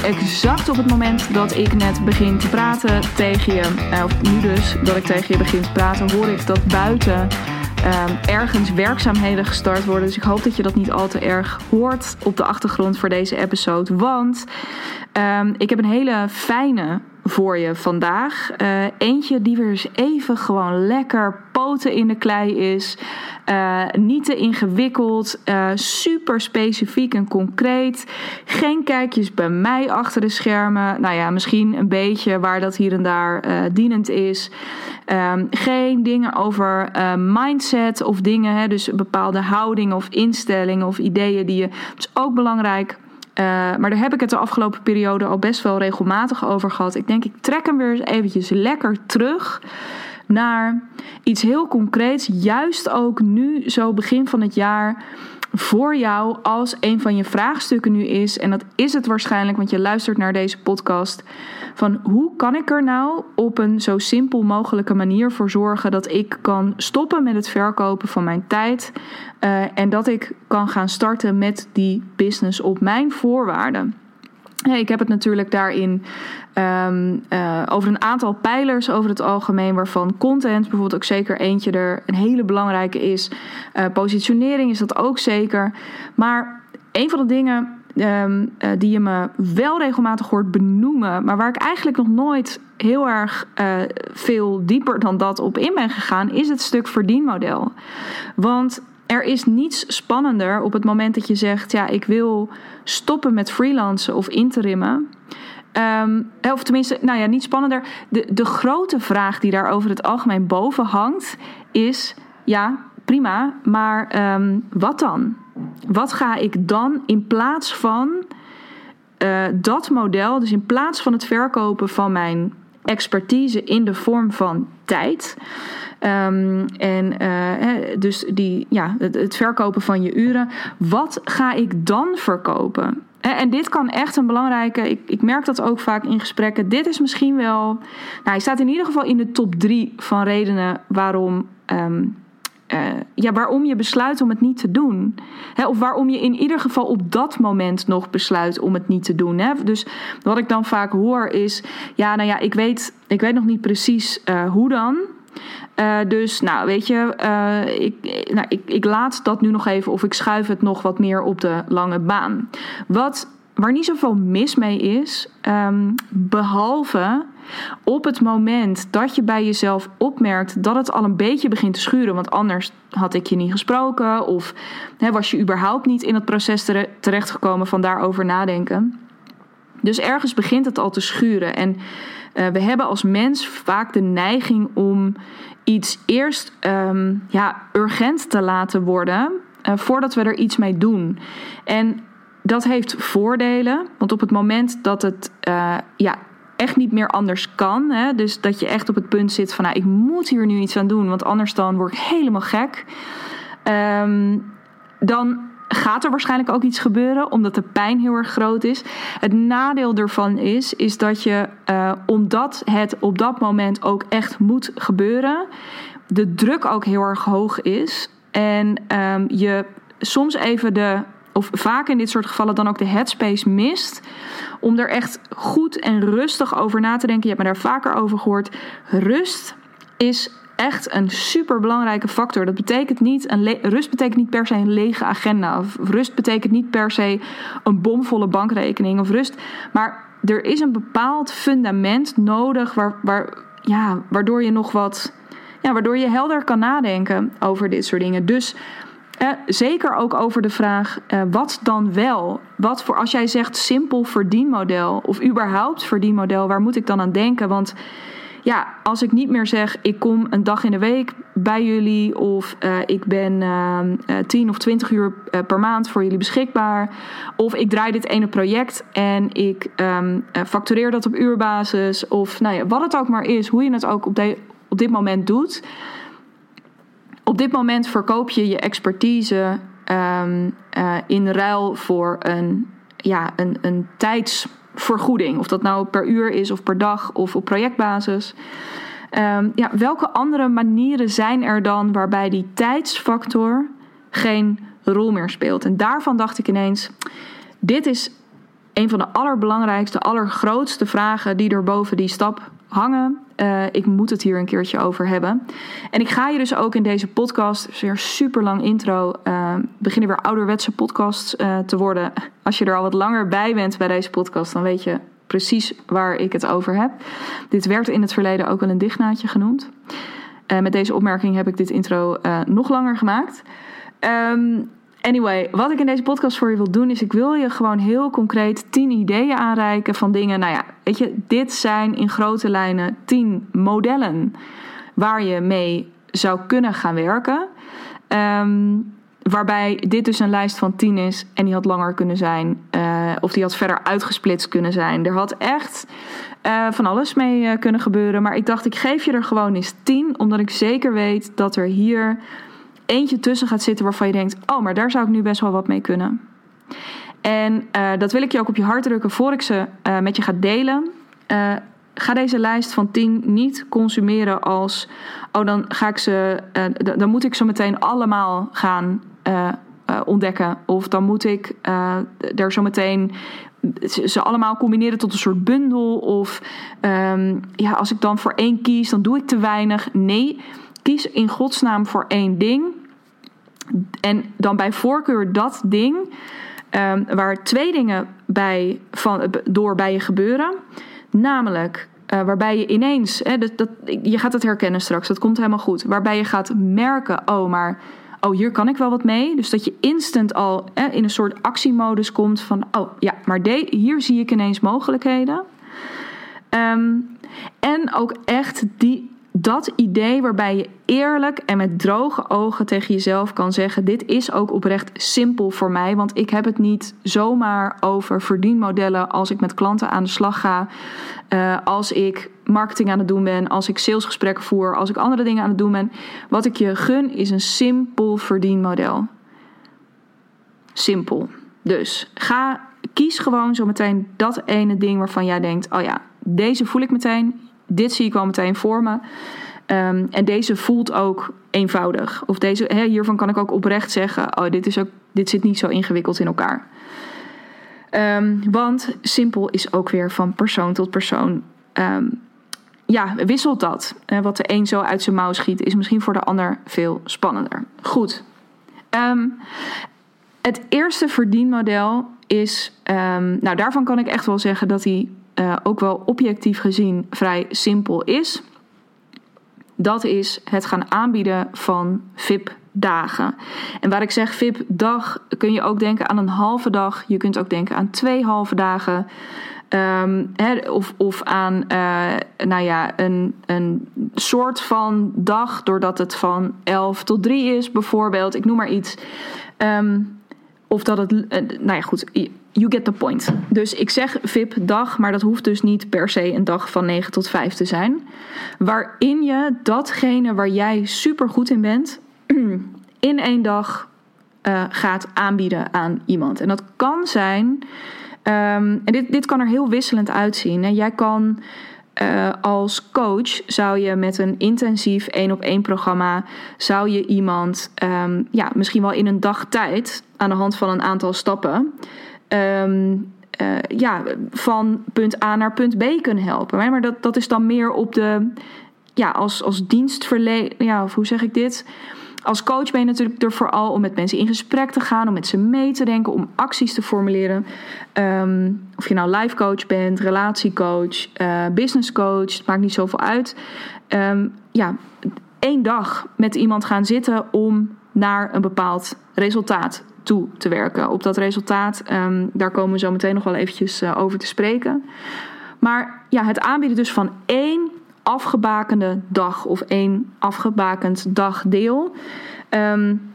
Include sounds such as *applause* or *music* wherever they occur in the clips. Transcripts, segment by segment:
exact op het moment dat ik net begin te praten tegen je, eh, of nu dus dat ik tegen je begin te praten, hoor ik dat buiten um, ergens werkzaamheden gestart worden. Dus ik hoop dat je dat niet al te erg hoort op de achtergrond voor deze episode. Want um, ik heb een hele fijne voor je vandaag. Uh, eentje die weer eens even gewoon lekker poten in de klei is. Uh, niet te ingewikkeld, uh, super specifiek en concreet. Geen kijkjes bij mij achter de schermen. Nou ja, misschien een beetje waar dat hier en daar dienend is. Um, geen dingen over mindset of dingen, hè, dus bepaalde houdingen of instellingen of ideeën die je. Dat is ook belangrijk. Maar daar heb ik het de afgelopen periode al best wel regelmatig over gehad. Ik denk, ik trek hem weer eventjes lekker terug naar iets heel concreets. Juist ook nu, zo begin van het jaar voor jou als een van je vraagstukken nu is, en dat is het waarschijnlijk, want je luistert naar deze podcast, van hoe kan ik er nou op een zo simpel mogelijke manier voor zorgen dat ik kan stoppen met het verkopen van mijn tijd uh, en dat ik kan gaan starten met die business op mijn voorwaarden. Ik heb het natuurlijk daarin um, uh, over een aantal pijlers over het algemeen, waarvan content bijvoorbeeld ook zeker eentje er een hele belangrijke is. Uh, positionering is dat ook zeker. Maar een van de dingen um, uh, die je me wel regelmatig hoort benoemen, maar waar ik eigenlijk nog nooit heel erg veel dieper dan dat op in ben gegaan, is het stuk verdienmodel. Want er is niets spannender op het moment dat je zegt: ja, ik wil stoppen met freelancen of interimmen. Um, of tenminste, nou ja, niet spannender. De, de grote vraag die daar over het algemeen boven hangt, is: ja, prima, maar um, wat dan? Wat ga ik dan in plaats van uh, dat model, dus in plaats van het verkopen van mijn expertise in de vorm van tijd. Um, en uh, dus die, ja, het, verkopen van je uren. Wat ga ik dan verkopen? En dit kan echt een belangrijke. Ik, ik merk dat ook vaak in gesprekken. Dit is misschien wel. Nou, hij staat in ieder geval in de top drie van redenen waarom. Um, uh, ja, waarom je besluit om het niet te doen. Hè, of waarom je in ieder geval op dat moment nog besluit om het niet te doen. Dus wat ik dan vaak hoor is: ja, nou ja, ik weet, ik weet nog niet precies uh, hoe dan. Uh, dus, nou, weet je, uh, ik, nou, ik, ik laat dat nu nog even of ik schuif het nog wat meer op de lange baan. Wat, waar niet zoveel mis mee is, um, behalve op het moment dat je bij jezelf opmerkt dat het al een beetje begint te schuren, want anders had ik je niet gesproken of was je überhaupt niet in het proces terechtgekomen van daarover nadenken. Dus ergens begint het al te schuren. En uh, we hebben als mens vaak de neiging om iets eerst um, ja, urgent te laten worden uh, voordat we er iets mee doen. En dat heeft voordelen, want op het moment dat het uh, ja, echt niet meer anders kan, hè, dus dat je echt op het punt zit van nou, ik moet hier nu iets aan doen, want anders dan word ik helemaal gek. Um, dan gaat er waarschijnlijk ook iets gebeuren, omdat de pijn heel erg groot is. Het nadeel ervan is, is dat je, uh, omdat het op dat moment ook echt moet gebeuren, de druk ook heel erg hoog is. En um, je soms even de, of vaak in dit soort gevallen dan ook de headspace mist. Om er echt goed en rustig over na te denken. Je hebt me daar vaker over gehoord. Rust is echt een super belangrijke factor. Dat betekent niet, een rust betekent niet per se een lege agenda. Of rust betekent niet per se een bomvolle bankrekening of rust. Maar er is een bepaald fundament nodig waar, waar, ja, waardoor je nog wat. Ja, waardoor je helder kan nadenken over dit soort dingen. Dus eh, zeker ook over de vraag: eh, wat dan wel? Wat voor als jij zegt simpel verdienmodel of überhaupt verdienmodel, waar moet ik dan aan denken? Want ja, als ik niet meer zeg, ik kom een dag in de week bij jullie of uh, ik ben uh, 10 of 20 uur uh, per maand voor jullie beschikbaar. Of ik draai dit ene project en ik um, factureer dat op uurbasis. Of nou ja, wat het ook maar is, hoe je het ook op, op dit moment doet. Op dit moment verkoop je je expertise um, in ruil voor een, ja, een, een tijds vergoeding. Of dat nou per uur is of per dag of op projectbasis. Um, ja, welke andere manieren zijn er dan waarbij die tijdsfactor geen rol meer speelt? En daarvan dacht ik ineens: dit is een van de allerbelangrijkste, allergrootste vragen die er boven die stap hangen. Uh, ik moet het hier een keertje over hebben. En ik ga je dus ook in deze podcast, dus weer super lang intro, uh, beginnen weer ouderwetse podcasts uh, te worden. Als je er al wat langer bij bent bij deze podcast, dan weet je precies waar ik het over heb. Dit werd in het verleden ook wel een dichtnaadje genoemd. met deze opmerking heb ik dit intro nog langer gemaakt. Um, Anyway, wat ik in deze podcast voor je wil doen, is ik wil je gewoon heel concreet 10 ideeën aanreiken van dingen. Nou ja, weet je, dit zijn in grote lijnen 10 modellen waar je mee zou kunnen gaan werken. Um, waarbij dit dus een lijst van 10 is en die had langer kunnen zijn. Uh, of die had verder uitgesplitst kunnen zijn. Er had echt uh, van alles mee uh, kunnen gebeuren. Maar ik dacht, ik geef je er gewoon eens 10, omdat ik zeker weet dat er hier eentje tussen gaat zitten waarvan je denkt: oh, maar daar zou ik nu best wel wat mee kunnen. En uh, dat wil ik je ook op je hart drukken voor ik ze uh, met je ga delen. Uh, ga deze lijst van 10 niet consumeren als: oh, dan ga ik ze, dan moet ik ze meteen allemaal gaan ontdekken. Of dan moet ik er zo meteen ze allemaal combineren tot een soort bundel. Of um, ja, als ik dan voor één kies, dan doe ik te weinig. Nee, kies in godsnaam voor één ding. En dan bij voorkeur dat ding um, waar twee dingen bij van, door bij je gebeuren. Namelijk uh, waarbij je ineens, hè, dat, dat, je gaat het herkennen straks, dat komt helemaal goed. Waarbij je gaat merken, oh maar, oh hier kan ik wel wat mee. Dus dat je instant al hè, in een soort actiemodus komt van, oh ja, maar hier zie ik ineens mogelijkheden. Um, en ook echt die dat idee waarbij je eerlijk en met droge ogen tegen jezelf kan zeggen: Dit is ook oprecht simpel voor mij. Want ik heb het niet zomaar over verdienmodellen als ik met klanten aan de slag ga. Uh, als ik marketing aan het doen ben, als ik salesgesprekken voer, als ik andere dingen aan het doen ben. Wat ik je gun is een simpel verdienmodel. Simpel. Dus ga, kies gewoon zo meteen dat ene ding waarvan jij denkt: Oh ja, deze voel ik meteen dit zie ik wel meteen voor me. Um, en deze voelt ook eenvoudig. Of deze, hè, hiervan kan ik ook oprecht zeggen: oh, dit, is ook, dit zit niet zo ingewikkeld in elkaar. Um, want simpel is ook weer van persoon tot persoon. Um, ja, wisselt dat. Uh, wat de een zo uit zijn mouw schiet, is misschien voor de ander veel spannender. Goed. het eerste verdienmodel is. nou, daarvan kan ik echt wel zeggen dat hij uh, ook wel objectief gezien vrij simpel is. Dat is het gaan aanbieden van VIP-dagen. En waar ik zeg VIP-dag, kun je ook denken aan een halve dag. Je kunt ook denken aan twee halve dagen. Um, of, of aan uh, nou ja, een, een soort van dag, doordat het van 11 tot 3 is, bijvoorbeeld. Ik noem maar iets. Um, of dat het, uh, nou ja, goed, you get the point. Dus ik zeg VIP-dag, maar dat hoeft dus niet per se een dag van 9 tot 5 te zijn. Waarin je datgene waar jij super goed in bent, *clears throat* in één dag uh, gaat aanbieden aan iemand. En dat kan zijn, um, en dit, dit kan er heel wisselend uitzien. Hè. Jij kan uh, als coach zou je met een intensief één op één programma zou je iemand um, ja, misschien wel in een dag tijd aan de hand van een aantal stappen um, uh, ja, van punt A naar punt B kunnen helpen. Maar dat, dat is dan meer op de, ja, als, als dienstverlener, ja, of hoe zeg ik dit? Als coach ben je natuurlijk er vooral om met mensen in gesprek te gaan, om met ze mee te denken, om acties te formuleren. Um, of je nou life coach bent, relatiecoach, uh, business coach, het maakt niet zoveel uit. Um, ja, één dag met iemand gaan zitten om naar een bepaald resultaat toe te werken. Op dat resultaat, um, daar komen we zo meteen nog wel eventjes uh, over te spreken. Maar ja, het aanbieden dus van één afgebakende dag of één afgebakend dagdeel. Um,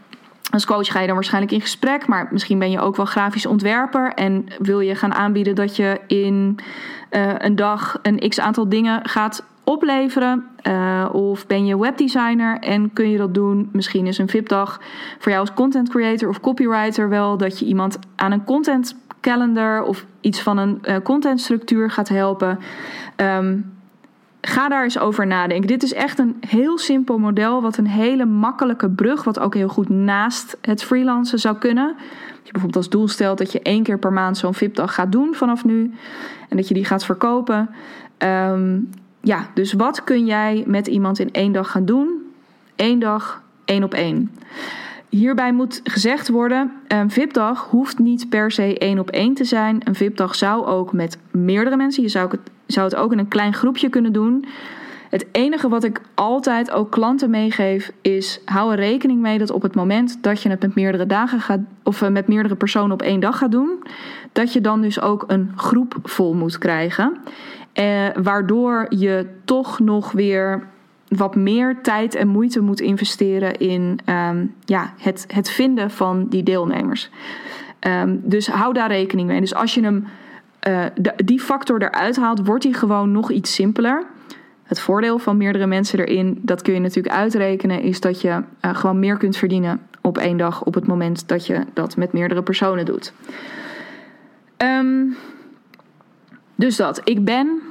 als coach ga je dan waarschijnlijk in gesprek, maar misschien ben je ook wel grafisch ontwerper en wil je gaan aanbieden dat je in uh, een dag een x aantal dingen gaat opleveren. Uh, of ben je webdesigner en kun je dat doen? Misschien is een VIP-dag voor jou als content creator of copywriter wel dat je iemand aan een content calendar of iets van een uh, contentstructuur gaat helpen. Um, ga daar eens over nadenken. Dit is echt een heel simpel model, wat een hele makkelijke brug, wat ook heel goed naast het freelancen zou kunnen. Als je bijvoorbeeld als doel stelt dat je één keer per maand zo'n VIP-dag gaat doen vanaf nu en dat je die gaat verkopen. Ehm, ja, dus wat kun jij met iemand in één dag gaan doen? Eén dag, één op één. Hierbij moet gezegd worden: een VIP-dag hoeft niet per se één op één te zijn. Een VIP-dag zou ook met meerdere mensen. Je zou het, zou het ook in een klein groepje kunnen doen. Het enige wat ik altijd ook klanten meegeef is: hou er rekening mee dat op het moment dat je het met meerdere dagen gaat of eh, met meerdere personen op één dag gaat doen, dat je dan dus ook een groep vol moet krijgen. Eh, waardoor je toch nog weer wat meer tijd en moeite moet investeren in ehm, ja, het, het vinden van die deelnemers. Ehm, dus hou daar rekening mee. Dus als je hem uh, die factor eruit haalt, wordt hij gewoon nog iets simpeler. Het voordeel van meerdere mensen erin, dat kun je natuurlijk uitrekenen, is dat je uh, gewoon meer kunt verdienen op één dag op het moment dat je dat met meerdere personen doet. Um, dus dat. Ik ben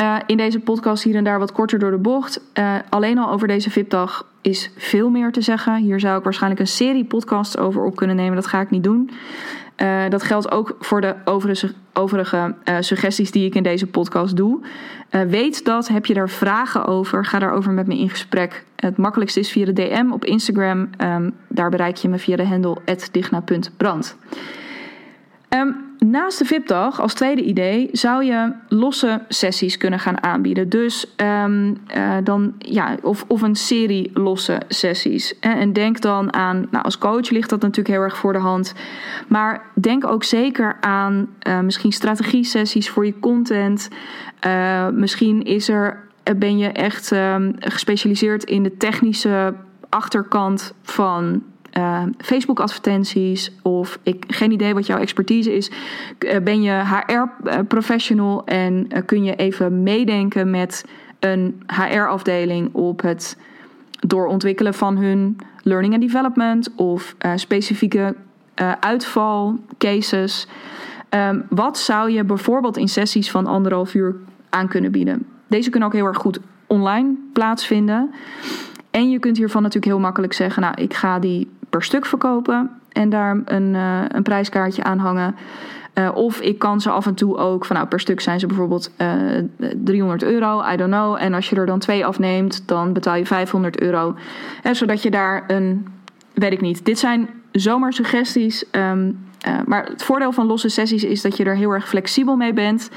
uh, in deze podcast hier en daar wat korter door de bocht. Uh, alleen al over deze VIP-dag is veel meer te zeggen. Hier zou ik waarschijnlijk een serie podcasts over op kunnen nemen. Dat ga ik niet doen. Uh, dat geldt ook voor de overige, suggesties die ik in deze podcast doe. weet dat, heb je daar vragen over, ga daarover met me in gesprek. Het makkelijkste is via de DM op Instagram. Um, daar bereik je me via de handle digna.brand. naast de VIP-dag, als tweede idee, zou je losse sessies kunnen gaan aanbieden. Dus um, uh, dan, ja, of, of een serie losse sessies. En denk dan aan, nou, als coach ligt dat natuurlijk heel erg voor de hand. Maar denk ook zeker aan uh, misschien strategie-sessies voor je content. Misschien is er, ben je echt um, gespecialiseerd in de technische achterkant van uh, Facebook-advertenties of ik geen idee wat jouw expertise is. Uh, ben je HR-professional en uh, kun je even meedenken met een HR-afdeling op het doorontwikkelen van hun learning and development of specifieke uitvalcases. Um, wat zou je bijvoorbeeld in sessies van anderhalf uur aan kunnen bieden? Deze kunnen ook heel erg goed online plaatsvinden. En je kunt hiervan natuurlijk heel makkelijk zeggen: Nou, ik ga die per stuk verkopen en daar een, uh, een prijskaartje aan hangen. Uh, of ik kan ze af en toe ook, van nou per stuk zijn ze bijvoorbeeld uh, eh, 300 euro, I don't know. En als je er dan twee afneemt, dan betaal je 500 euro. En zodat je daar een, weet ik niet. Dit zijn zomaar suggesties. Uh, maar het voordeel van losse sessies is dat je er heel erg flexibel mee bent.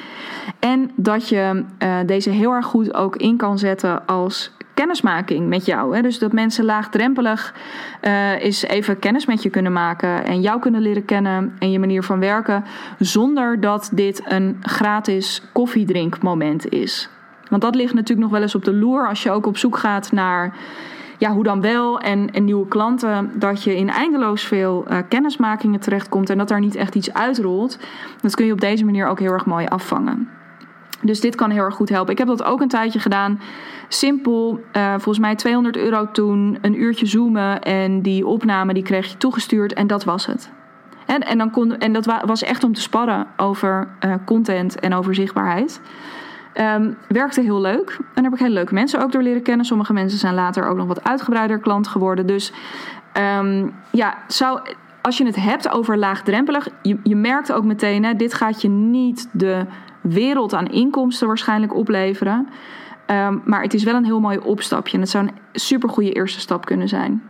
En dat je deze heel erg goed ook in kan zetten als kennismaking met jou. Hè? Dus dat mensen laagdrempelig uh, eens even kennis met je kunnen maken en jou kunnen leren kennen en je manier van werken, zonder dat dit een gratis koffiedrinkmoment is. Want dat ligt natuurlijk nog wel eens op de loer als je ook op zoek gaat naar ja, hoe dan wel en, en nieuwe klanten, dat je in eindeloos veel uh, kennismakingen terechtkomt en dat daar niet echt iets uitrolt. Dat kun je op deze manier ook heel erg mooi afvangen. Dus dit kan heel erg goed helpen. Ik heb dat ook een tijdje gedaan. Simpel, uh, volgens mij 200 euro toen, een uurtje zoomen en die opname die kreeg je toegestuurd en dat was het. En, en, dan kon, en dat was echt om te sparren over uh, content en over zichtbaarheid. Um, werkte heel leuk. En daar heb ik hele leuke mensen ook door leren kennen. Sommige mensen zijn later ook nog wat uitgebreider klant geworden. Dus um, ja, zou, als je het hebt over laagdrempelig, je, je merkt ook meteen, hè, dit gaat je niet de wereld aan inkomsten waarschijnlijk opleveren. Um, maar het is wel een heel mooi opstapje en het zou een super goede eerste stap kunnen zijn.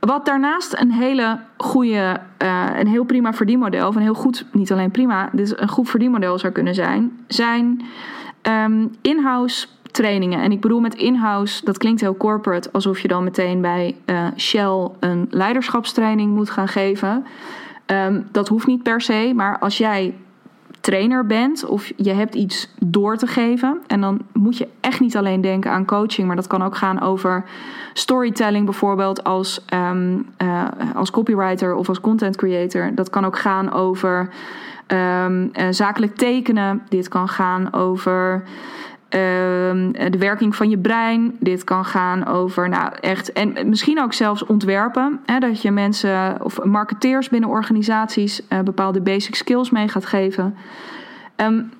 Wat daarnaast een hele goede, uh, een heel prima verdienmodel, of een heel goed, niet alleen prima, dit is een goed verdienmodel zou kunnen zijn, zijn um, in-house trainingen. En ik bedoel met in-house, dat klinkt heel corporate, alsof je dan meteen bij uh, Shell een leiderschapstraining moet gaan geven. Um, dat hoeft niet per se, maar als jij trainer bent of je hebt iets door te geven. En dan moet je echt niet alleen denken aan coaching, maar dat kan ook gaan over storytelling bijvoorbeeld als, um, uh, als copywriter of als content creator. Dat kan ook gaan over um, uh, zakelijk tekenen. Dit kan gaan over Ehm, de werking van je brein. Dit kan gaan over, nou echt, en misschien ook zelfs ontwerpen. Hè, dat je mensen of marketeers binnen organisaties uh, bepaalde basic skills mee gaat geven. Um,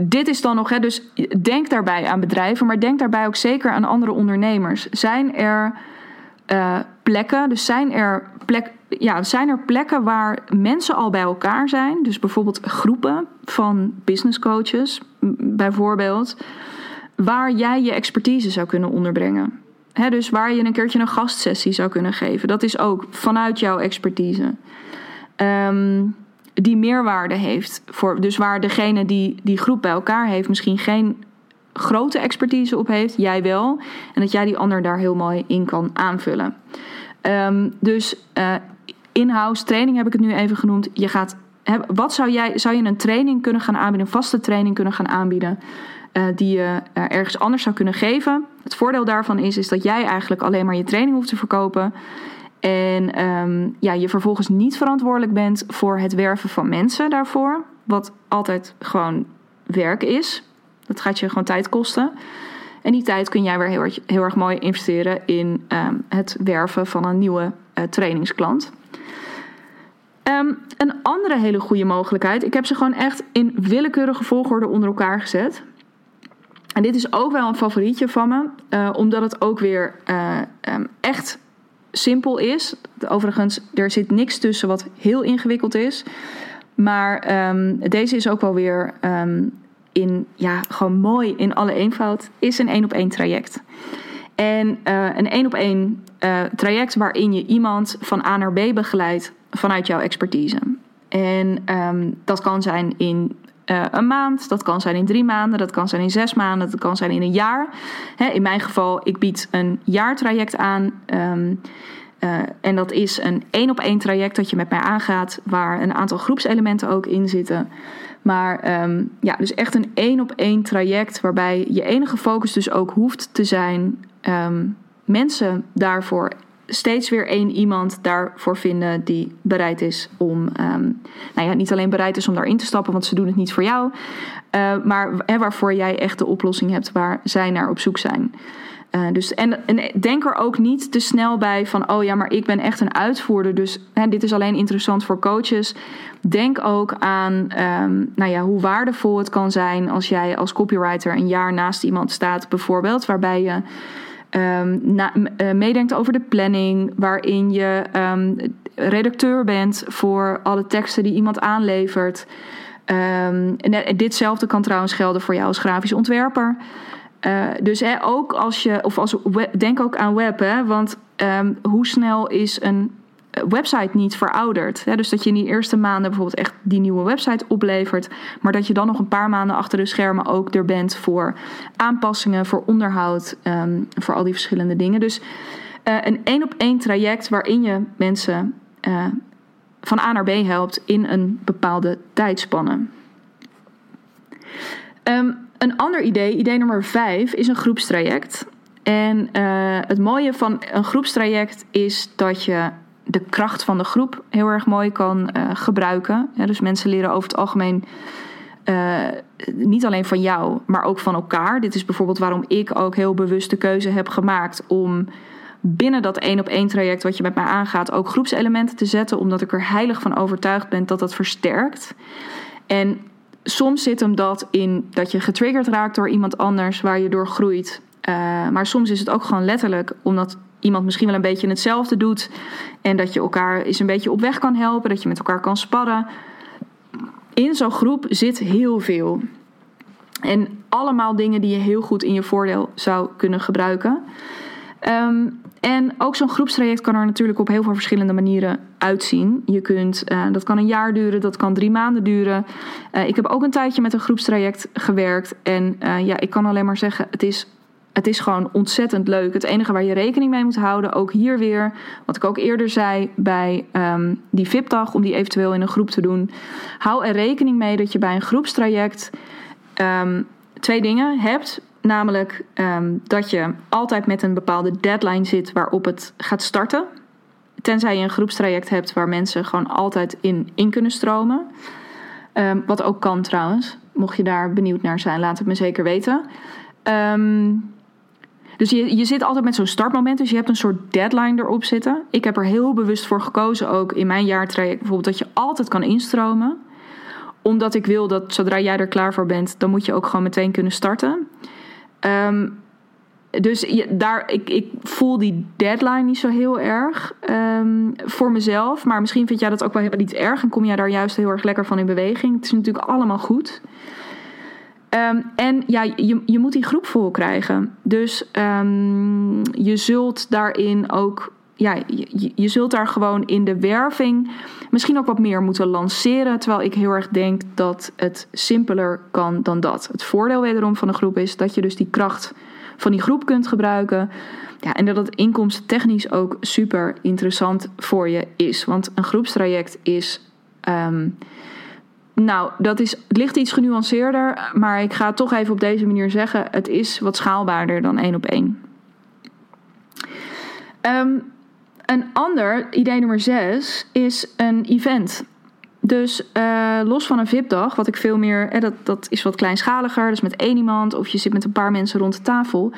dit is dan nog, hè, dus denk daarbij aan bedrijven, maar denk daarbij ook zeker aan andere ondernemers. Zijn er uh, plekken, dus zijn er, plek, ja, zijn er plekken waar mensen al bij elkaar zijn, dus bijvoorbeeld groepen van business coaches, bijvoorbeeld, waar jij je expertise zou kunnen onderbrengen. He, dus waar je een keertje een gastsessie zou kunnen geven. Dat is ook vanuit jouw expertise. Um, die meerwaarde heeft. Voor, dus waar degene die die groep bij elkaar heeft misschien geen grote expertise op heeft, jij wel. En dat jij die ander daar heel mooi in kan aanvullen. Um, dus uh, in-house training heb ik het nu even genoemd. Je gaat, wat zou jij, zou je een training kunnen gaan aanbieden, een vaste training kunnen gaan aanbieden, uh, die je uh, ergens anders zou kunnen geven? Het voordeel daarvan is, is dat jij eigenlijk alleen maar je training hoeft te verkopen. En um, ja, je vervolgens niet verantwoordelijk bent voor het werven van mensen daarvoor. Wat altijd gewoon werk is. Dat gaat je gewoon tijd kosten. En die tijd kun jij weer heel erg, heel erg mooi investeren in um, het werven van een nieuwe uh, trainingsklant. Um, een andere hele goede mogelijkheid. Ik heb ze gewoon echt in willekeurige volgorde onder elkaar gezet. En dit is ook wel een favorietje van me, uh, omdat het ook weer uh, um, echt simpel is. Overigens, er zit niks tussen wat heel ingewikkeld is. Maar um, deze is ook wel weer in, ja, gewoon mooi in alle eenvoud, is een één op één traject. En uh, een één op één traject waarin je iemand van A naar B begeleidt vanuit jouw expertise. En um, dat kan zijn in uh, een maand, dat kan zijn in drie maanden, dat kan zijn in zes maanden, dat kan zijn in een jaar. Hè, in mijn geval, ik bied een jaartraject aan. Um, uh, en dat is een één op één traject dat je met mij aangaat, waar een aantal groepselementen ook in zitten. Maar um, ja, dus echt een één op één traject waarbij je enige focus dus ook hoeft te zijn um, mensen daarvoor steeds weer één iemand daarvoor vinden die bereid is om, um, nou ja, niet alleen bereid is om daarin te stappen, want ze doen het niet voor jou, uh, maar hè, waarvoor jij echt de oplossing hebt waar zij naar op zoek zijn. Uh, dus, en, en, denk er ook niet te snel bij van, oh ja, maar ik ben echt een uitvoerder, dus hè, dit is alleen interessant voor coaches. Denk ook aan um, nou ja, hoe waardevol het kan zijn als jij als copywriter een jaar naast iemand staat, bijvoorbeeld, waarbij je na, uh, meedenkt over de planning, waarin je um, redacteur bent voor alle teksten die iemand aanlevert. Um, en ditzelfde kan trouwens gelden voor jou als grafisch ontwerper. Uh, dus hè, ook als je, of als denk ook aan web, hè, want hoe snel is een website niet verouderd. Dus dat je in die eerste maanden bijvoorbeeld echt die nieuwe website oplevert, maar dat je dan nog een paar maanden achter de schermen ook er bent voor aanpassingen, voor onderhoud, um, voor al die verschillende dingen. Dus uh, een één op één traject waarin je mensen uh, van A naar B helpt in een bepaalde tijdspanne. Um, een ander idee, idee nummer vijf, is een groepstraject. En uh, het mooie van een groepstraject is dat je de kracht van de groep heel erg mooi kan uh, gebruiken. Dus mensen leren over het algemeen uh, niet alleen van jou, maar ook van elkaar. Dit is bijvoorbeeld waarom ik ook heel bewust de keuze heb gemaakt om binnen dat één op één traject wat je met mij aangaat ook groepselementen te zetten, omdat ik er heilig van overtuigd ben dat dat versterkt. En soms zit hem dat in dat je getriggerd raakt door iemand anders waar je door groeit. Uh, maar soms is het ook gewoon letterlijk omdat iemand misschien wel een beetje hetzelfde doet. En dat je elkaar eens een beetje op weg kan helpen. Dat je met elkaar kan sparren. In zo'n groep zit heel veel. En allemaal dingen die je heel goed in je voordeel zou kunnen gebruiken. Um, en ook zo'n groepstraject kan er natuurlijk op heel veel verschillende manieren uitzien. Je kunt, uh, dat kan een jaar duren, dat kan drie maanden duren. Uh, ik heb ook een tijdje met een groepstraject gewerkt. En uh, ja, ik kan alleen maar zeggen, het is het is gewoon ontzettend leuk. Het enige waar je rekening mee moet houden, ook hier weer, wat ik ook eerder zei bij um, die VIP-dag, om die eventueel in een groep te doen. Hou er rekening mee dat je bij een groepstraject um, twee dingen hebt. Namelijk um, dat je altijd met een bepaalde deadline zit waarop het gaat starten. Tenzij je een groepstraject hebt waar mensen gewoon altijd in, in kunnen stromen. wat ook kan trouwens. Mocht je daar benieuwd naar zijn, laat het me zeker weten. Um, dus je, je zit altijd met zo'n startmoment. Dus je hebt een soort deadline erop zitten. Ik heb er heel bewust voor gekozen, ook in mijn jaartraject bijvoorbeeld, dat je altijd kan instromen. omdat ik wil dat zodra jij er klaar voor bent, dan moet je ook gewoon meteen kunnen starten. Ehm, dus je, daar, ik, ik voel die deadline niet zo heel erg um, voor mezelf. Maar misschien vind jij dat ook wel niet erg en kom jij daar juist heel erg lekker van in beweging. Het is natuurlijk allemaal goed. Um, en ja, je, je moet die groep vol krijgen. Dus um, je zult daarin ook ja, je, zult daar gewoon in de werving misschien ook wat meer moeten lanceren. Terwijl ik heel erg denk dat het simpeler kan dan dat. Het voordeel wederom van een groep is dat je dus die kracht van die groep kunt gebruiken. Ja, en dat het inkomstentechnisch ook super interessant voor je is. Want een groepstraject is. Um, nou, dat is, het ligt iets genuanceerder, maar ik ga toch even op deze manier zeggen. Het is wat schaalbaarder dan één op één. Um, een ander, idee nummer 6, is een event. Dus uh, los van een VIP-dag, wat ik veel meer. Eh, dat, dat is wat kleinschaliger, dus met één iemand of je zit met een paar mensen rond de tafel.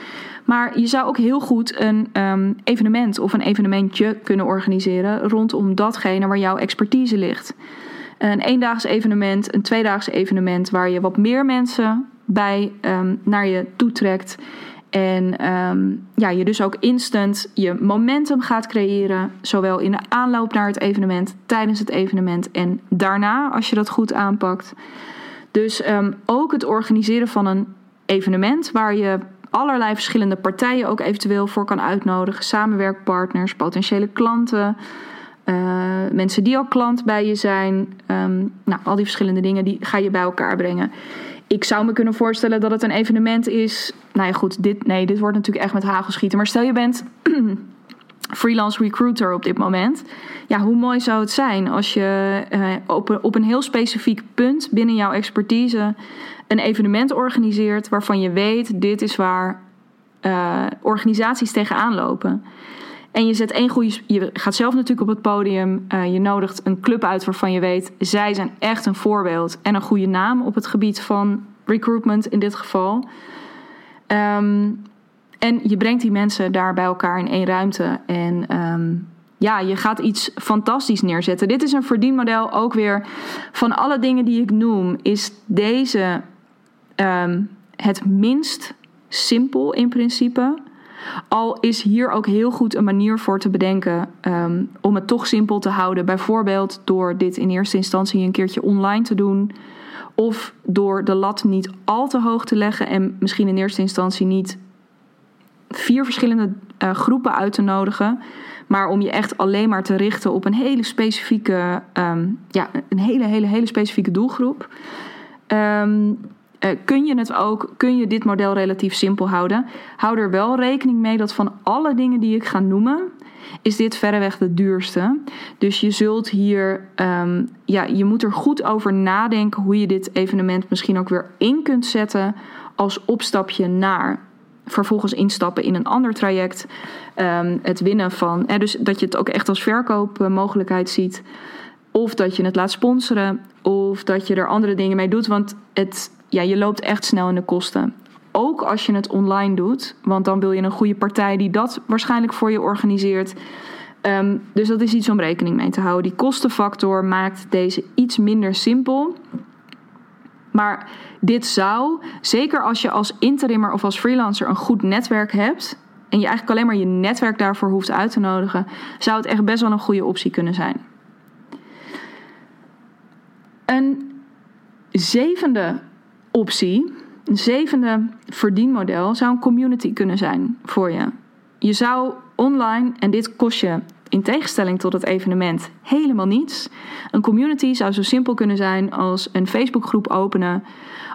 Maar je zou ook heel goed een um, evenement of een evenementje kunnen organiseren rondom datgene waar jouw expertise ligt. Een eendaags evenement, een tweedaags evenement waar je wat meer mensen bij um, naar je toetrekt. En um, ja, je dus ook instant je momentum gaat creëren, zowel in de aanloop naar het evenement, tijdens het evenement en daarna, als je dat goed aanpakt. Dus um, ook het organiseren van een evenement waar je allerlei verschillende partijen ook eventueel voor kan uitnodigen, samenwerkpartners, potentiële klanten. Uh, mensen die al klant bij je zijn. Um, nou, al die verschillende dingen die ga je bij elkaar brengen ik zou me kunnen voorstellen dat het een evenement is. Nou ja, goed, dit, nee, dit wordt natuurlijk echt met hagelschieten. Maar stel je bent *clears throat* freelance recruiter op dit moment. Ja, hoe mooi zou het zijn als je uh, op, een, heel specifiek punt binnen jouw expertise een evenement organiseert waarvan je weet, dit is waar uh, organisaties tegenaan lopen. En je zet één goede. Je gaat zelf natuurlijk op het podium. Uh, je nodigt een club uit waarvan je weet. Zij zijn echt een voorbeeld en een goede naam op het gebied van recruitment in dit geval. Um, en je brengt die mensen daar bij elkaar in één ruimte. En um, ja, je gaat iets fantastisch neerzetten. Dit is een verdienmodel ook weer van alle dingen die ik noem. Is deze um, het minst simpel in principe. Al is hier ook heel goed een manier voor te bedenken um, om het toch simpel te houden. Bijvoorbeeld door dit in eerste instantie een keertje online te doen. Of door de lat niet al te hoog te leggen en misschien in eerste instantie niet vier verschillende uh, groepen uit te nodigen. Maar om je echt alleen maar te richten op een hele specifieke, um, ja, een hele, hele, hele specifieke doelgroep. Um, uh, kun je het ook, kun je dit model relatief simpel houden. Hou er wel rekening mee dat van alle dingen die ik ga noemen, is dit verreweg de duurste. Dus je zult hier, um, ja, je moet er goed over nadenken hoe je dit evenement misschien ook weer in kunt zetten als opstapje naar vervolgens instappen in een ander traject. Um, het winnen van, hè, dus dat je het ook echt als verkoopmogelijkheid ziet. Of dat je het laat sponsoren, of dat je er andere dingen mee doet. Want het, ja, je loopt echt snel in de kosten. Ook als je het online doet, want dan wil je een goede partij die dat waarschijnlijk voor je organiseert. Um, dus dat is iets om rekening mee te houden. Die kostenfactor maakt deze iets minder simpel. Maar dit zou, zeker als je als interimmer of als freelancer een goed netwerk hebt. En je eigenlijk alleen maar je netwerk daarvoor hoeft uit te nodigen, zou het echt best wel een goede optie kunnen zijn. Een zevende optie, een zevende verdienmodel, zou een community kunnen zijn voor je. Je zou online, en dit kost je in tegenstelling tot het evenement helemaal niets. Een community zou zo simpel kunnen zijn als een Facebookgroep openen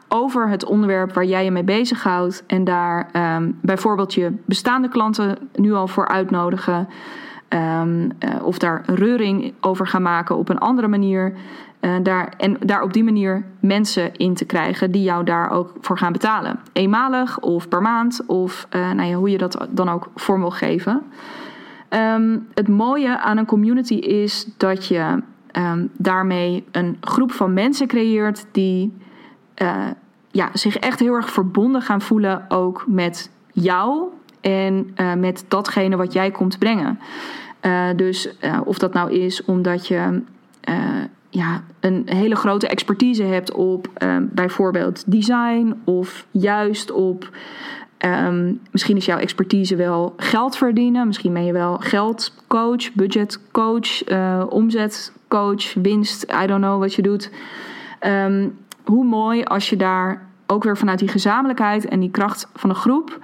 over het onderwerp waar jij je mee bezighoudt. En daar um, bijvoorbeeld je bestaande klanten nu al voor uitnodigen. Um, uh, of daar reuring over gaan maken op een andere manier. Uh, daar, en daar op die manier mensen in te krijgen die jou daar ook voor gaan betalen. Eenmalig of per maand of uh, nou ja, hoe je dat dan ook vorm wil geven. Um, het mooie aan een community is dat je um, daarmee een groep van mensen creëert die uh, ja, zich echt heel erg verbonden gaan voelen ook met jou en met datgene wat jij komt brengen. Dus of dat nou is omdat je ja, een hele grote expertise hebt op ehm, bijvoorbeeld design of juist op. Ehm, misschien is jouw expertise wel geld verdienen. Misschien ben je wel geldcoach, budgetcoach, uh, omzetcoach, winst. I don't know wat je doet. Ehm, hoe mooi als je daar ook weer vanuit die gezamenlijkheid en die kracht van een groep.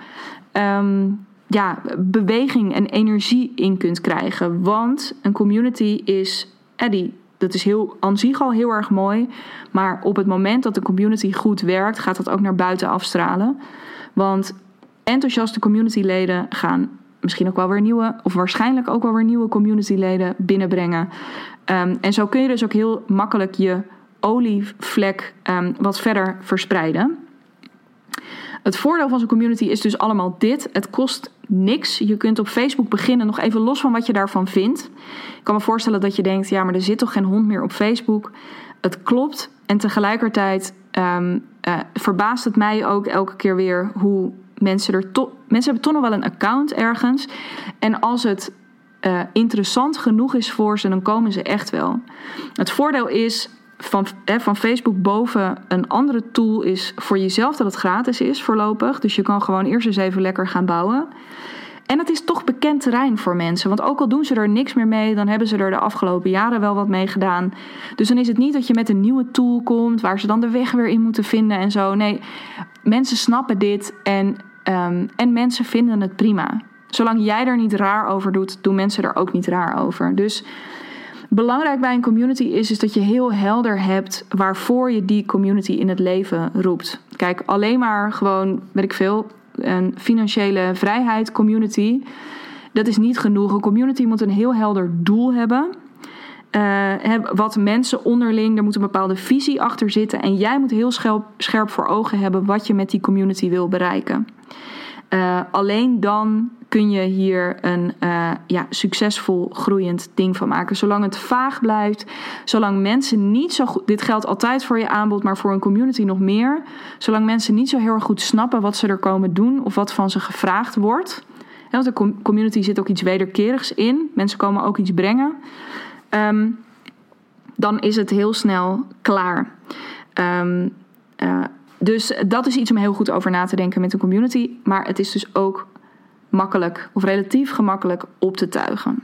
ja, beweging en energie in kunt krijgen. Want een community is Eddie dat is heel, aan zich al heel erg mooi. Maar op het moment dat de community goed werkt, gaat dat ook naar buiten afstralen. Want enthousiaste communityleden gaan misschien ook wel weer nieuwe, of waarschijnlijk ook wel weer nieuwe communityleden binnenbrengen. Um, en zo kun je dus ook heel makkelijk je olievlek um, wat verder verspreiden. Het voordeel van zo'n community is dus allemaal dit. Het kost niks. Je kunt op Facebook beginnen, nog even los van wat je daarvan vindt. Ik kan me voorstellen dat je denkt, ja, maar er zit toch geen hond meer op Facebook. Het klopt. En tegelijkertijd um, uh, verbaast het mij ook elke keer weer hoe mensen er toch. Mensen hebben toch nog wel een account ergens. En als het uh, interessant genoeg is voor ze, dan komen ze echt wel. Het voordeel is van, van Facebook boven een andere tool is voor jezelf dat het gratis is voorlopig. Dus je kan gewoon eerst eens even lekker gaan bouwen. En het is toch bekend terrein voor mensen. Want ook al doen ze er niks meer mee, dan hebben ze er de afgelopen jaren wel wat mee gedaan. Dus dan is het niet dat je met een nieuwe tool komt waar ze dan de weg weer in moeten vinden en zo. Nee, mensen snappen dit en, um, en mensen vinden het prima. Zolang jij er niet raar over doet, doen mensen er ook niet raar over. Dus belangrijk bij een community is, is dat je heel helder hebt waarvoor je die community in het leven roept. Kijk, alleen maar gewoon, weet ik veel, een financiële vrijheid community. Dat is niet genoeg. Een community moet een heel helder doel hebben. Uh, wat mensen onderling, er moet een bepaalde visie achter zitten. En jij moet heel scherp voor ogen hebben wat je met die community wil bereiken. Uh, alleen dan kun je hier een uh, ja, succesvol groeiend ding van maken. Zolang het vaag blijft, zolang mensen niet zo goed. Dit geldt altijd voor je aanbod, maar voor een community nog meer. Zolang mensen niet zo heel erg goed snappen wat ze er komen doen of wat van ze gevraagd wordt. want de community zit ook iets wederkerigs in. Mensen komen ook iets brengen. Um, dan is het heel snel klaar. Um, dus dat is iets om heel goed over na te denken met een community. Maar het is dus ook makkelijk of relatief gemakkelijk op te tuigen.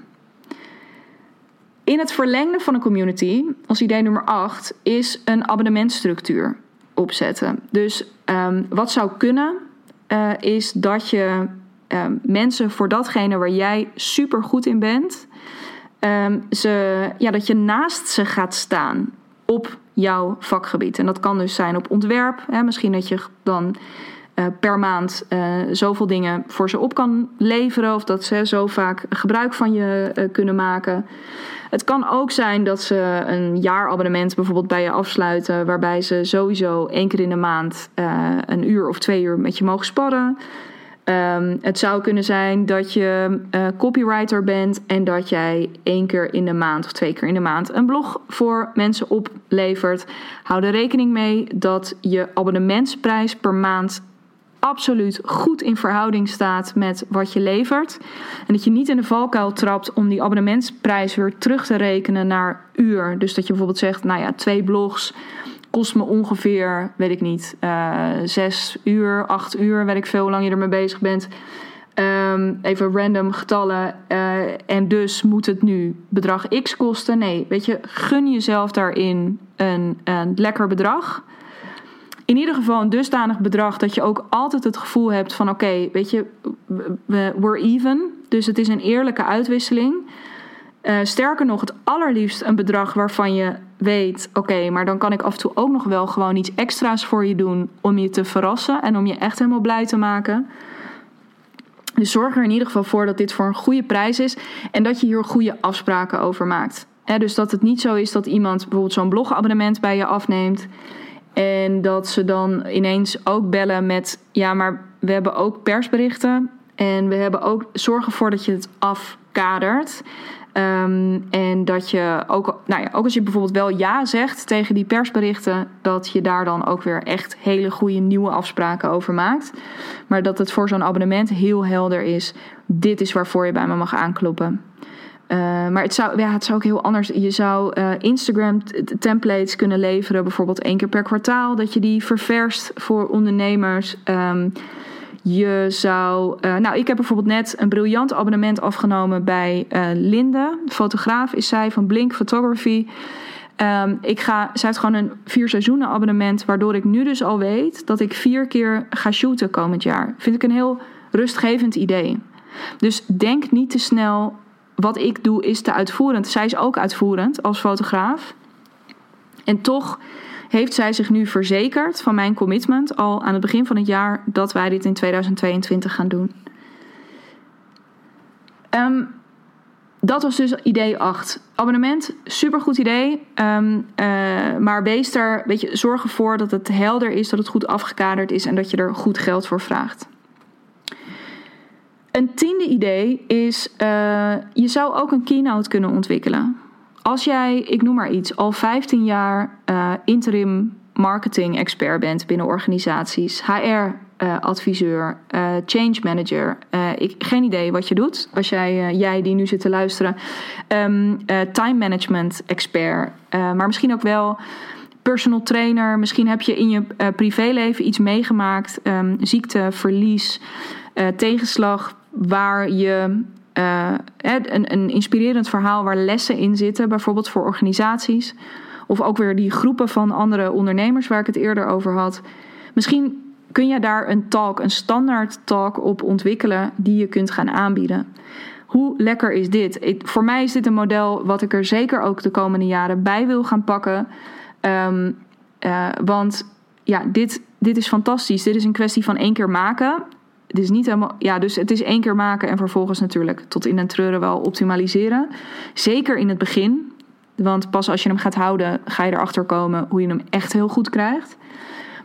In het verlengde van een community, als idee nummer 8, is een abonnementstructuur opzetten. Dus um, wat zou kunnen, uh, is dat je um, mensen voor datgene waar jij super goed in bent, um, ze, ja, dat je naast ze gaat staan op jouw vakgebied. En dat kan dus zijn op ontwerp. Hè, misschien dat je dan uh, per maand uh, zoveel dingen voor ze op kan leveren. Of dat ze zo vaak gebruik van je uh, kunnen maken. Het kan ook zijn dat ze een jaarabonnement bijvoorbeeld bij je afsluiten. Waarbij ze sowieso één keer in de maand een uur of twee uur met je mogen sparren. Um, het zou kunnen zijn dat je uh, copywriter bent en dat jij één keer in de maand of twee keer in de maand een blog voor mensen oplevert. Hou er rekening mee dat je abonnementsprijs per maand absoluut goed in verhouding staat met wat je levert. En dat je niet in de valkuil trapt om die abonnementsprijs weer terug te rekenen naar uur. Dus dat je bijvoorbeeld zegt, nou ja, twee blogs kost me ongeveer, weet ik niet, uh, zes uur, acht uur, weet ik veel hoe lang je ermee bezig bent. Um, even random getallen. Uh, en dus moet het nu bedrag X kosten. Nee, weet je, gun jezelf daarin een, een lekker bedrag. In ieder geval een dusdanig bedrag dat je ook altijd het gevoel hebt van oké, weet je, we're even. Dus het is een eerlijke uitwisseling. Uh, sterker nog, het allerliefst een bedrag waarvan je weet: oké, maar dan kan ik af en toe ook nog wel gewoon iets extra's voor je doen om je te verrassen en om je echt helemaal blij te maken. Dus zorg er in ieder geval voor dat dit voor een goede prijs is en dat je hier goede afspraken over maakt. dus dat het niet zo is dat iemand bijvoorbeeld zo'n blogabonnement bij je afneemt en dat ze dan ineens ook bellen met: ja, maar we hebben ook persberichten en we hebben ook zorg ervoor dat je het afkadert. Um, en dat je ook, nou ja, ook als je bijvoorbeeld wel ja zegt tegen die persberichten, dat je daar dan ook weer echt hele goede nieuwe afspraken over maakt. Maar dat het voor zo'n abonnement heel helder is: dit is waarvoor je bij me mag aankloppen. Uh, maar het zou, ja, het zou ook heel anders. Je zou uh, Instagram templates kunnen leveren, bijvoorbeeld één keer per kwartaal, dat je die ververst voor ondernemers. Um, je zou. Uh, nou, ik heb bijvoorbeeld net een briljant abonnement afgenomen bij Linde, fotograaf is zij van Blink Photography. Um, ik ga, zij heeft gewoon een vier seizoenen abonnement, waardoor ik nu dus al weet dat ik vier keer ga shooten komend jaar. Vind ik een heel rustgevend idee. Dus denk niet te snel, wat ik doe is te uitvoerend. Zij is ook uitvoerend als fotograaf. En toch heeft zij zich nu verzekerd van mijn commitment al aan het begin van het jaar dat wij dit in 2022 gaan doen. Um, dat was dus idee 8. Abonnement, supergoed idee. Um, uh, maar wees er, weet je, zorg ervoor dat het helder is, dat het goed afgekaderd is en dat je er goed geld voor vraagt. Een tiende idee is, uh, je zou ook een keynote kunnen ontwikkelen. Als jij, ik noem maar iets, al 15 jaar uh, interim marketing expert bent binnen organisaties, HR uh, adviseur, uh, change manager. Ik, geen idee wat je doet. Als jij, jij die nu zit te luisteren, um, time management expert, maar misschien ook wel personal trainer. Misschien heb je in je privéleven iets meegemaakt, um, ziekte, verlies, tegenslag, waar je een, een inspirerend verhaal waar lessen in zitten, bijvoorbeeld voor organisaties. Of ook weer die groepen van andere ondernemers waar ik het eerder over had. Misschien kun je daar een talk, een standaard talk op ontwikkelen die je kunt gaan aanbieden. Hoe lekker is dit? voor mij is dit een model wat ik er zeker ook de komende jaren bij wil gaan pakken. Um, uh, want ja, dit, dit is fantastisch. Dit is een kwestie van één keer maken. Is niet helemaal. Ja, dus het is één keer maken en vervolgens natuurlijk tot in den treuren wel optimaliseren. Zeker in het begin. Want pas als je hem gaat houden, ga je erachter komen hoe je hem echt heel goed krijgt.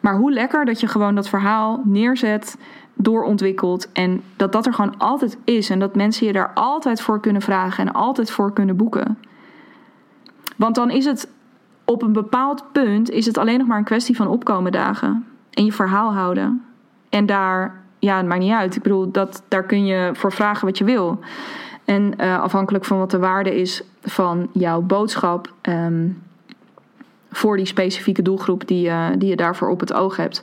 Maar hoe lekker dat je gewoon dat verhaal neerzet, doorontwikkelt en dat dat er gewoon altijd is en dat mensen je daar altijd voor kunnen vragen en altijd voor kunnen boeken. Want dan is het op een bepaald punt is het alleen nog maar een kwestie van opkomen dagen en je verhaal houden. En daar, ja, het maakt niet uit. Ik bedoel, dat, daar kun je voor vragen wat je wil. En uh, afhankelijk van wat de waarde is van jouw boodschap. Um, voor die specifieke doelgroep die, uh, die je daarvoor op het oog hebt.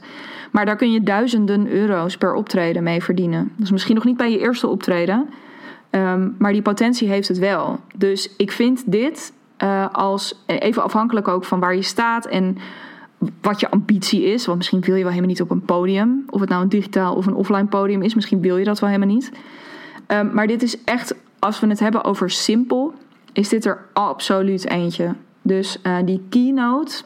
Maar daar kun je duizenden euro's per optreden mee verdienen. Is misschien nog niet bij je eerste optreden, um, maar die potentie heeft het wel. Dus ik vind dit uh, als even afhankelijk ook van waar je staat en wat je ambitie is. Want misschien wil je wel helemaal niet op een podium. Of het nou een digitaal of een offline podium is. Misschien wil je dat wel helemaal niet. Um, maar dit is echt, als we het hebben over simpel, is dit er absoluut eentje. Dus uh, die keynote,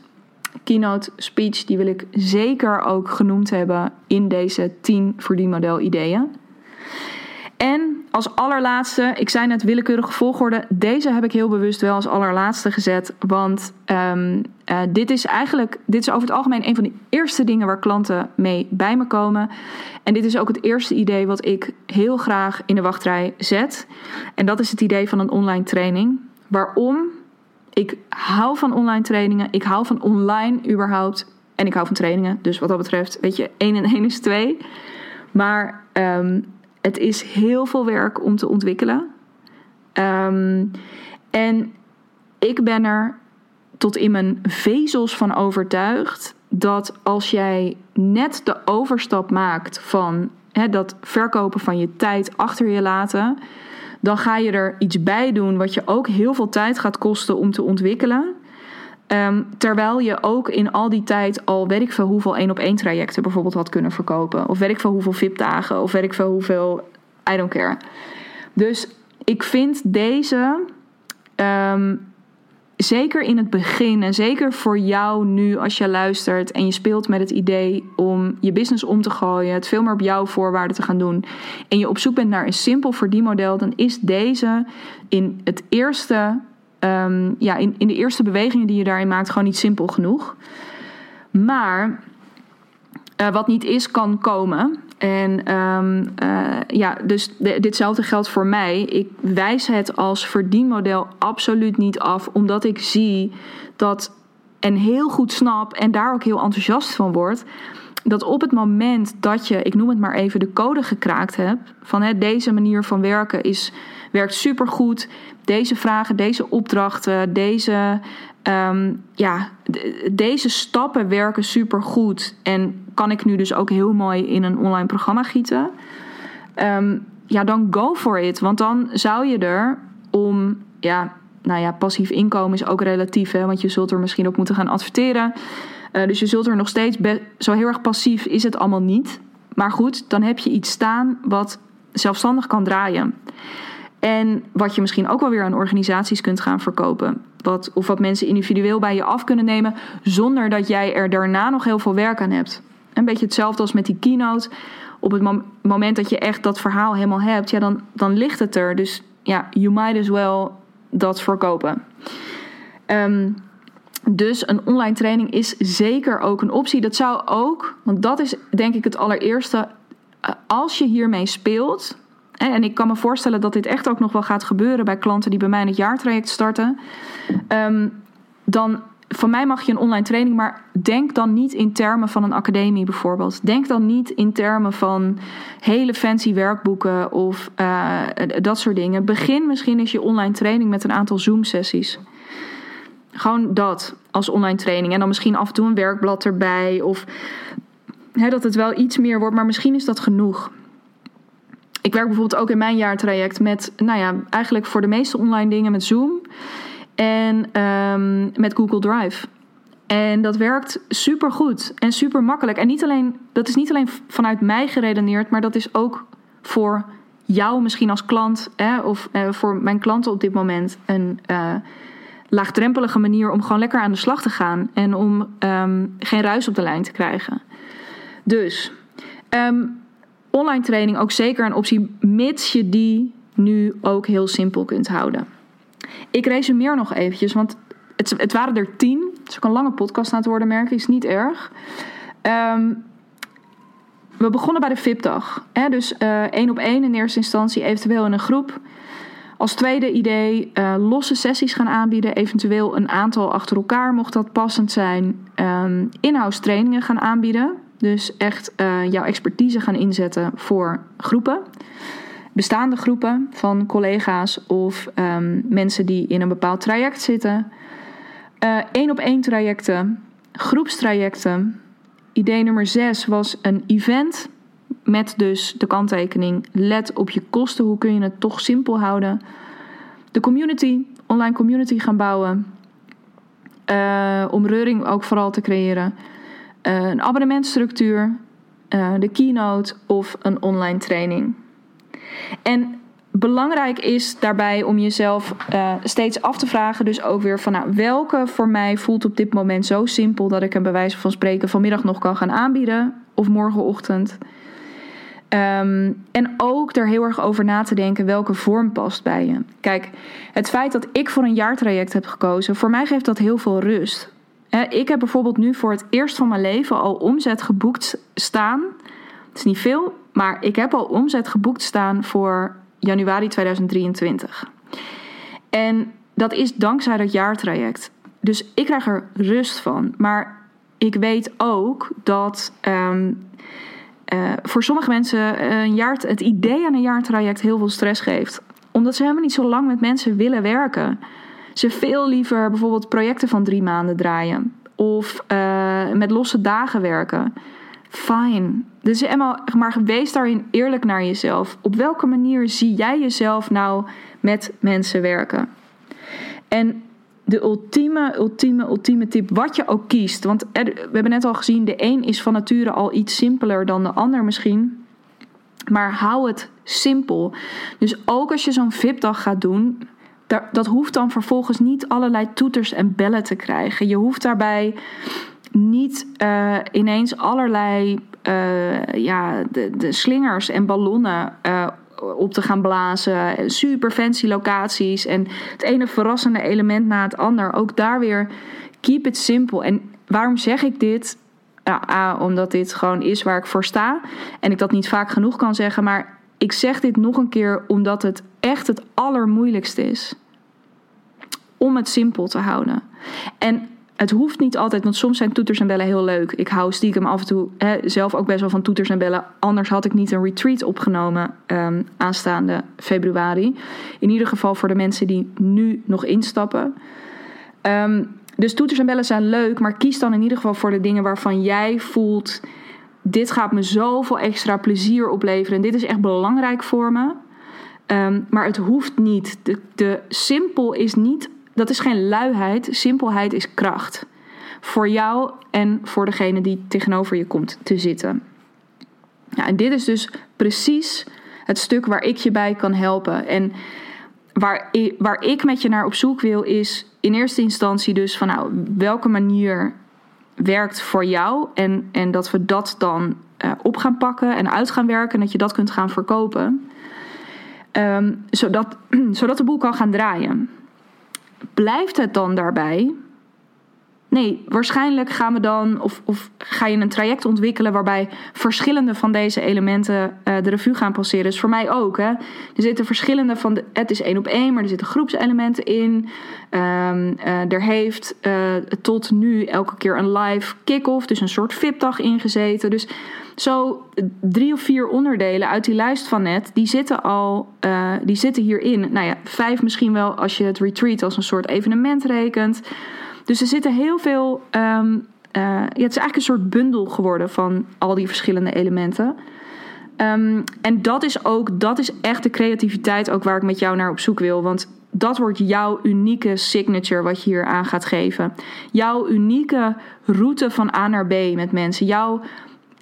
keynote speech, die wil ik zeker ook genoemd hebben in deze 10 verdienmodel ideeën. En als allerlaatste, ik zei net willekeurige volgorde. Deze heb ik heel bewust wel als allerlaatste gezet. Want um, uh, dit is eigenlijk, dit is over het algemeen een van de eerste dingen waar klanten mee bij me komen. En dit is ook het eerste idee wat ik heel graag in de wachtrij zet. En dat is het idee van een online training. Waarom? Ik hou van online trainingen. Ik hou van online überhaupt. En ik hou van trainingen. Dus wat dat betreft, weet je, 1 en 1 is 2. Maar um, het is heel veel werk om te ontwikkelen. Um, en ik ben er tot in mijn vezels van overtuigd dat als jij net de overstap maakt van hè, dat verkopen van je tijd achter je laten dan ga je er iets bij doen wat je ook heel veel tijd gaat kosten om te ontwikkelen. Um, terwijl je ook in al die tijd al weet ik veel hoeveel één op één trajecten bijvoorbeeld had kunnen verkopen. Of weet ik veel hoeveel VIP-dagen. Of weet ik veel hoeveel. I don't care. Dus ik vind deze um, zeker in het begin en zeker voor jou nu als je luistert en je speelt met het idee om je business om te gooien, het veel meer op jouw voorwaarden te gaan doen en je op zoek bent naar een simpel verdienmodel, dan is deze in het eerste, um, ja, in, in de eerste bewegingen die je daarin maakt gewoon niet simpel genoeg. Maar uh, wat niet is, kan komen. En um, uh, ja, dus de, ditzelfde geldt voor mij. Ik wijs het als verdienmodel absoluut niet af, omdat ik zie dat en heel goed snap en daar ook heel enthousiast van word. Dat op het moment dat je, ik noem het maar even, de code gekraakt hebt. Van hè, deze manier van werken is, werkt supergoed. Deze vragen, deze opdrachten, deze, ehm, ja, deze stappen werken supergoed. En kan ik nu dus ook heel mooi in een online programma gieten. Ehm, ja, dan go for it. Want dan zou je er om, ja, nou ja, passief inkomen is ook relatief, hè, want je zult er misschien ook moeten gaan adverteren. Uh, dus je zult er nog steeds zo heel erg passief is het allemaal niet. Maar goed, dan heb je iets staan wat zelfstandig kan draaien. En wat je misschien ook wel weer aan organisaties kunt gaan verkopen. Wat, of wat mensen individueel bij je af kunnen nemen, zonder dat jij er daarna nog heel veel werk aan hebt. Een beetje hetzelfde als met die keynote. Op het moment dat je echt dat verhaal helemaal hebt, ja, dan, dan ligt het er. Dus ja, you might as well dat verkopen. Um, dus een online training is zeker ook een optie. Dat zou ook, want dat is denk ik het allereerste. Eh, als je hiermee speelt, en ik kan me voorstellen dat dit echt ook nog wel gaat gebeuren bij klanten die bij mij het jaartraject starten. Ehm, dan van mij mag je een online training, maar denk dan niet in termen van een academie bijvoorbeeld. Denk dan niet in termen van hele fancy werkboeken of uh, dat soort dingen. Begin misschien eens je online training met een aantal Zoom-sessies. Gewoon dat als online training. En dan misschien af en toe een werkblad erbij. Of dat het wel iets meer wordt, maar misschien is dat genoeg. Ik werk bijvoorbeeld ook in mijn jaartraject met, nou ja, eigenlijk voor de meeste online dingen met Zoom en um, met Google Drive. En dat werkt super goed en super makkelijk. En niet alleen, dat is niet alleen vanuit mij geredeneerd, maar dat is ook voor jou misschien als klant hè, of uh, voor mijn klanten op dit moment een uh, laagdrempelige manier om gewoon lekker aan de slag te gaan en om um, geen ruis op de lijn te krijgen. Dus um, online training ook zeker een optie, mits je die nu ook heel simpel kunt houden. Ik resumeer nog eventjes, want het, het waren er tien. Het is ook een lange podcast aan het worden, merk. Is niet erg. Um, we begonnen bij de VIP-dag. Dus uh, één op één in eerste instantie, eventueel in een groep. Als tweede idee uh, losse sessies gaan aanbieden, eventueel een aantal achter elkaar, mocht dat passend zijn. Um, in-house trainingen gaan aanbieden. Dus echt uh, jouw expertise gaan inzetten voor groepen bestaande groepen van collega's of um, mensen die in een bepaald traject zitten. Eén uh, op één trajecten, groepstrajecten. Idee nummer zes was een event met dus de kanttekening let op je kosten. Hoe kun je het toch simpel houden? De community, online community gaan bouwen. Uh, om reuring ook vooral te creëren. Uh, een abonnementstructuur, uh, de keynote of een online training. En belangrijk is daarbij om jezelf uh, steeds af te vragen, dus ook weer van nou, welke voor mij voelt op dit moment zo simpel dat ik hem bij wijze van spreken vanmiddag nog kan gaan aanbieden of morgenochtend. Um, en ook er heel erg over na te denken welke vorm past bij je. Kijk, het feit dat ik voor een jaartraject heb gekozen, voor mij geeft dat heel veel rust. Ik heb bijvoorbeeld nu voor het eerst van mijn leven al omzet geboekt staan. Het is niet veel, maar ik heb al omzet geboekt staan voor januari 2023. En dat is dankzij dat jaartraject. Dus ik krijg er rust van. Maar ik weet ook dat um, uh, voor sommige mensen een jaar, het idee aan een jaartraject heel veel stress geeft. Omdat ze helemaal niet zo lang met mensen willen werken. Ze veel liever bijvoorbeeld projecten van drie maanden draaien. Of uh, met losse dagen werken. Fine. Dus Emma, maar wees daarin eerlijk naar jezelf. Op welke manier zie jij jezelf nou met mensen werken? En de ultieme, ultieme, ultieme tip, wat je ook kiest. Want we hebben net al gezien, de een is van nature al iets simpeler dan de ander misschien. Maar hou het simpel. Dus ook als je zo'n VIP-dag gaat doen, dat hoeft dan vervolgens niet allerlei toeters en bellen te krijgen. Je hoeft daarbij niet uh, ineens allerlei uh, ja, de, de, slingers en ballonnen uh, op te gaan blazen. Super fancy locaties en het ene verrassende element na het ander. Ook daar weer keep it simple. En waarom zeg ik dit? A, omdat dit gewoon is waar ik voor sta. En ik dat niet vaak genoeg kan zeggen. Maar ik zeg dit nog een keer omdat het echt het allermoeilijkste is. Om het simpel te houden. En het hoeft niet altijd, want soms zijn toeters en bellen heel leuk. Ik hou stiekem af en toe hè, zelf ook best wel van toeters en bellen. Anders had ik niet een retreat opgenomen um, aanstaande februari. In ieder geval voor de mensen die nu nog instappen. Um, dus toeters en bellen zijn leuk, maar kies dan in ieder geval voor de dingen waarvan jij voelt: dit gaat me zoveel extra plezier opleveren en dit is echt belangrijk voor me. Um, maar het hoeft niet. De, de simpel is niet dat is geen luiheid. Simpelheid is kracht. Voor jou en voor degene die tegenover je komt te zitten. En dit is dus precies het stuk waar ik je bij kan helpen. En waar ik, waar ik met je naar op zoek wil, is in eerste instantie dus van nou, welke manier werkt voor jou. En, en dat we dat dan uh, op gaan pakken en uit gaan werken. En dat je dat kunt gaan verkopen. Um, zodat, *clears throat* zodat de boel kan gaan draaien. Blijft het dan daarbij? Nee, waarschijnlijk gaan we dan, of, of ga je een traject ontwikkelen waarbij verschillende van deze elementen uh, de revue gaan passeren. Dus voor mij ook. Hè. Er zitten verschillende van de. Het is één op één, maar er zitten groepselementen in. Um, uh, er heeft uh, tot nu elke keer een live kick-off, dus een soort VIP-dag ingezeten. Dus zo drie of vier onderdelen uit die lijst van net, die zitten al, uh, die zitten hierin. Nou ja, vijf misschien wel als je het retreat als een soort evenement rekent. Dus er zitten heel veel. Um, uh, ja, het is eigenlijk een soort bundel geworden van al die verschillende elementen. Um, en dat is ook, dat is echt de creativiteit ook waar ik met jou naar op zoek wil. Want dat wordt jouw unieke signature wat je hier aan gaat geven. Jouw unieke route van A naar B met mensen. Jouw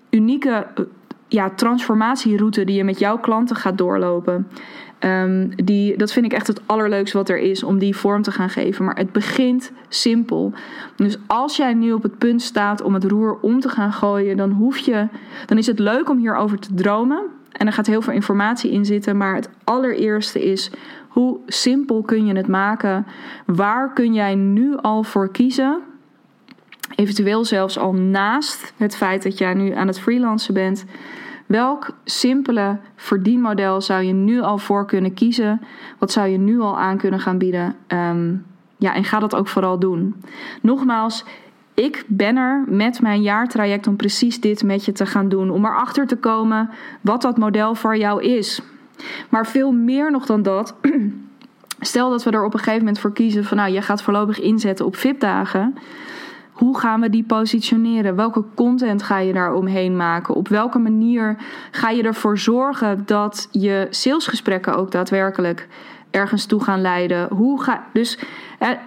unieke eh, ja, transformatieroute die je met jouw klanten gaat doorlopen. Um, die, dat vind ik echt het allerleukste wat er is om die vorm te gaan geven. Maar het begint simpel. Dus als jij nu op het punt staat om het roer om te gaan gooien, dan hoef je. Dan is het leuk om hierover te dromen. En er gaat heel veel informatie in zitten. Maar het allereerste is: hoe simpel kun je het maken? Waar kun jij nu al voor kiezen? Eventueel zelfs al naast het feit dat jij nu aan het freelancen bent. Welk simpele verdienmodel zou je nu al voor kunnen kiezen? Wat zou je nu al aan kunnen gaan bieden? Um, ja, en ga dat ook vooral doen. Nogmaals, ik ben er met mijn jaartraject om precies dit met je te gaan doen. Om erachter te komen wat dat model voor jou is. Maar veel meer nog dan dat. *clears throat* Stel dat we er op een gegeven moment voor kiezen van nou, je gaat voorlopig inzetten op VIP-dagen. Hoe gaan we die positioneren? Welke content ga je daar omheen maken? Op welke manier ga je ervoor zorgen dat je salesgesprekken ook daadwerkelijk ergens toe gaan leiden? Hoe ga, dus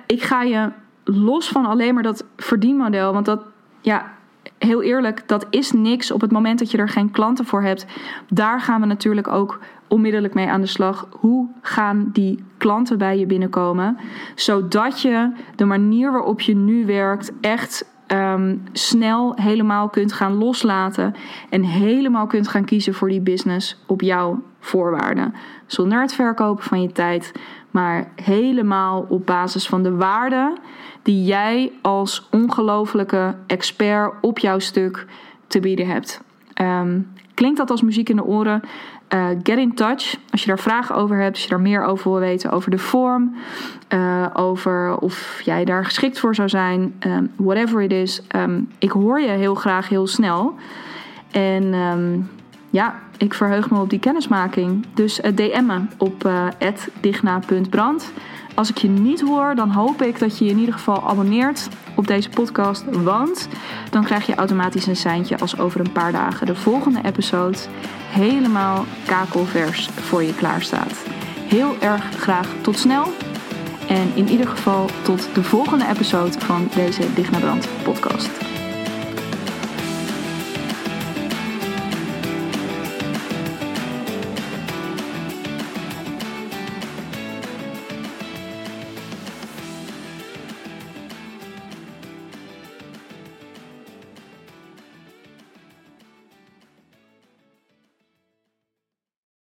ik ga je los van alleen maar dat verdienmodel, want dat, ja, heel eerlijk, dat is niks op het moment dat je er geen klanten voor hebt. Daar gaan we natuurlijk ook onmiddellijk mee aan de slag. Hoe gaan die klanten bij je binnenkomen? Zodat je de manier waarop je nu werkt echt um, snel helemaal kunt gaan loslaten. En helemaal kunt gaan kiezen voor die business op jouw voorwaarden. Zonder het verkopen van je tijd, maar helemaal op basis van de waarden die jij als ongelofelijke expert op jouw stuk te bieden hebt. Um, klinkt dat als muziek in de oren? Uh, get in touch als je daar vragen over hebt, als je daar meer over wil weten, over de vorm, uh, over of jij daar geschikt voor zou zijn, um, whatever it is. Um, ik hoor je heel graag heel snel. En um, ja, ik verheug me op die kennismaking. Dus uh, DM me op digna.brand. Als ik je niet hoor, dan hoop ik dat je je in ieder geval abonneert op deze podcast. Want dan krijg je automatisch een seintje als over een paar dagen de volgende episode helemaal kakelvers voor je klaar staat. Heel erg graag tot snel. En in ieder geval tot de volgende episode van deze Dicht Brand podcast.